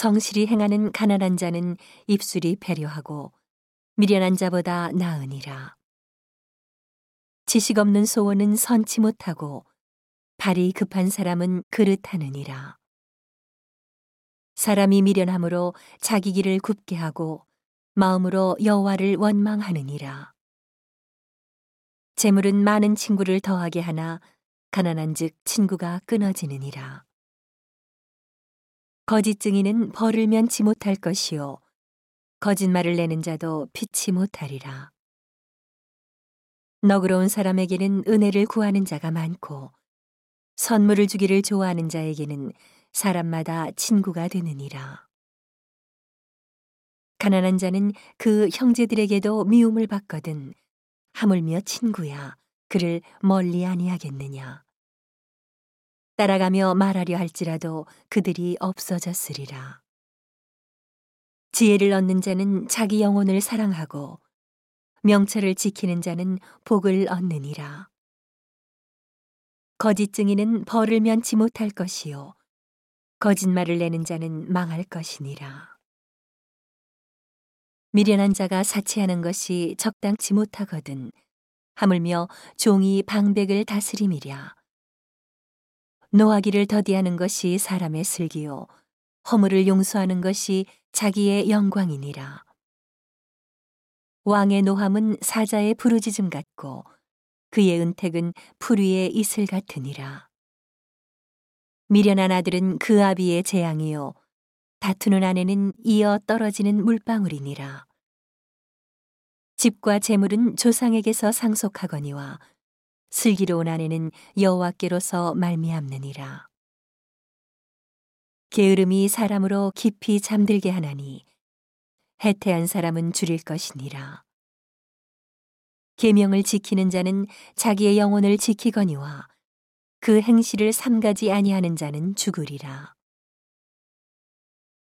성실히 행하는 가난한 자는 입술이 배려하고 미련한 자보다 나으니라. 지식 없는 소원은 선치 못하고 발이 급한 사람은 그릇하느니라. 사람이 미련함으로 자기 길을 굽게 하고 마음으로 여호와를 원망하느니라. 재물은 많은 친구를 더하게 하나 가난한즉 친구가 끊어지느니라. 거짓 증인은 벌을 면치 못할 것이요 거짓말을 내는 자도 피치 못하리라. 너그러운 사람에게는 은혜를 구하는 자가 많고 선물을 주기를 좋아하는 자에게는 사람마다 친구가 되느니라. 가난한 자는 그 형제들에게도 미움을 받거든 하물며 친구야 그를 멀리 아니하겠느냐. 따라가며 말하려 할지라도 그들이 없어졌으리라. 지혜를 얻는 자는 자기 영혼을 사랑하고 명철을 지키는 자는 복을 얻느니라. 거짓 증인은 벌을 면치 못할 것이요 거짓말을 내는 자는 망할 것이니라. 미련한 자가 사치하는 것이 적당치 못하거든 하물며 종이 방백을 다스림이랴. 노하기를 더디하는 것이 사람의 슬기요 허물을 용서하는 것이 자기의 영광이니라. 왕의 노함은 사자의 부르짖음 같고 그의 은택은 풀 위의 이슬 같으니라. 미련한 아들은 그 아비의 재앙이요 다투는 아내는 이어 떨어지는 물방울이니라. 집과 재물은 조상에게서 상속하거니와 슬기로운 아내는 여호와께로서 말미암느니라. 게으름이 사람으로 깊이 잠들게 하나니 해태한 사람은 줄일 것이니라. 계명을 지키는 자는 자기의 영혼을 지키거니와 그 행실을 삼가지 아니하는 자는 죽으리라.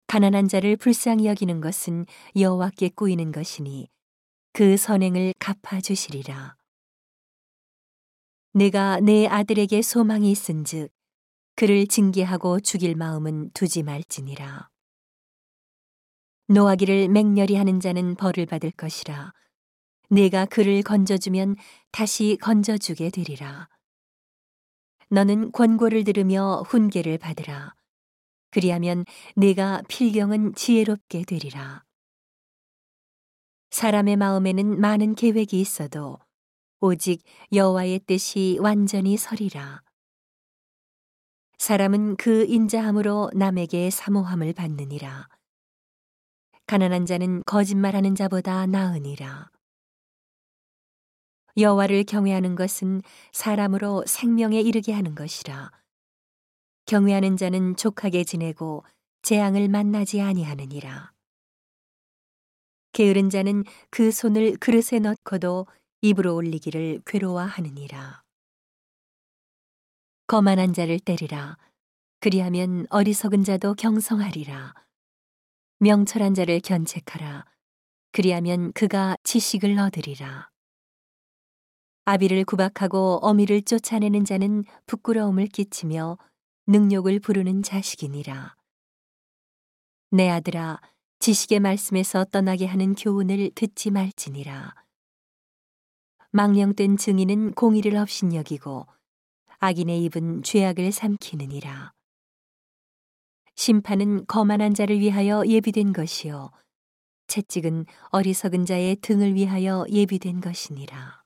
가난한 자를 불쌍히 여기는 것은 여호와께 꾸이는 것이니 그 선행을 갚아 주시리라. 내가 내 아들에게 소망이 있은즉 그를 징계하고 죽일 마음은 두지 말지니라. 노하기를 맹렬히 하는 자는 벌을 받을 것이라. 내가 그를 건져주면 다시 건져주게 되리라. 너는 권고를 들으며 훈계를 받으라. 그리하면 내가 필경은 지혜롭게 되리라. 사람의 마음에는 많은 계획이 있어도 오직 여호와의 뜻이 완전히 서리라. 사람은 그 인자함으로 남에게 사모함을 받느니라. 가난한 자는 거짓말하는 자보다 나으니라. 여호와를 경외하는 것은 사람으로 생명에 이르게 하는 것이라. 경외하는 자는 족하게 지내고 재앙을 만나지 아니하느니라. 게으른 자는 그 손을 그릇에 넣고도 입으로 올리기를 괴로워하느니라. 거만한 자를 때리라. 그리하면 어리석은 자도 경성하리라. 명철한 자를 견책하라. 그리하면 그가 지식을 얻으리라. 아비를 구박하고 어미를 쫓아내는 자는 부끄러움을 끼치며 능욕을 부르는 자식이니라. 내 아들아, 지식의 말씀에서 떠나게 하는 교훈을 듣지 말지니라. 망령된 증인은 공의를 업신여기고 악인의 입은 죄악을 삼키느니라. 심판은 거만한 자를 위하여 예비된 것이요 채찍은 어리석은 자의 등을 위하여 예비된 것이니라.